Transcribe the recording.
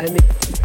I mean.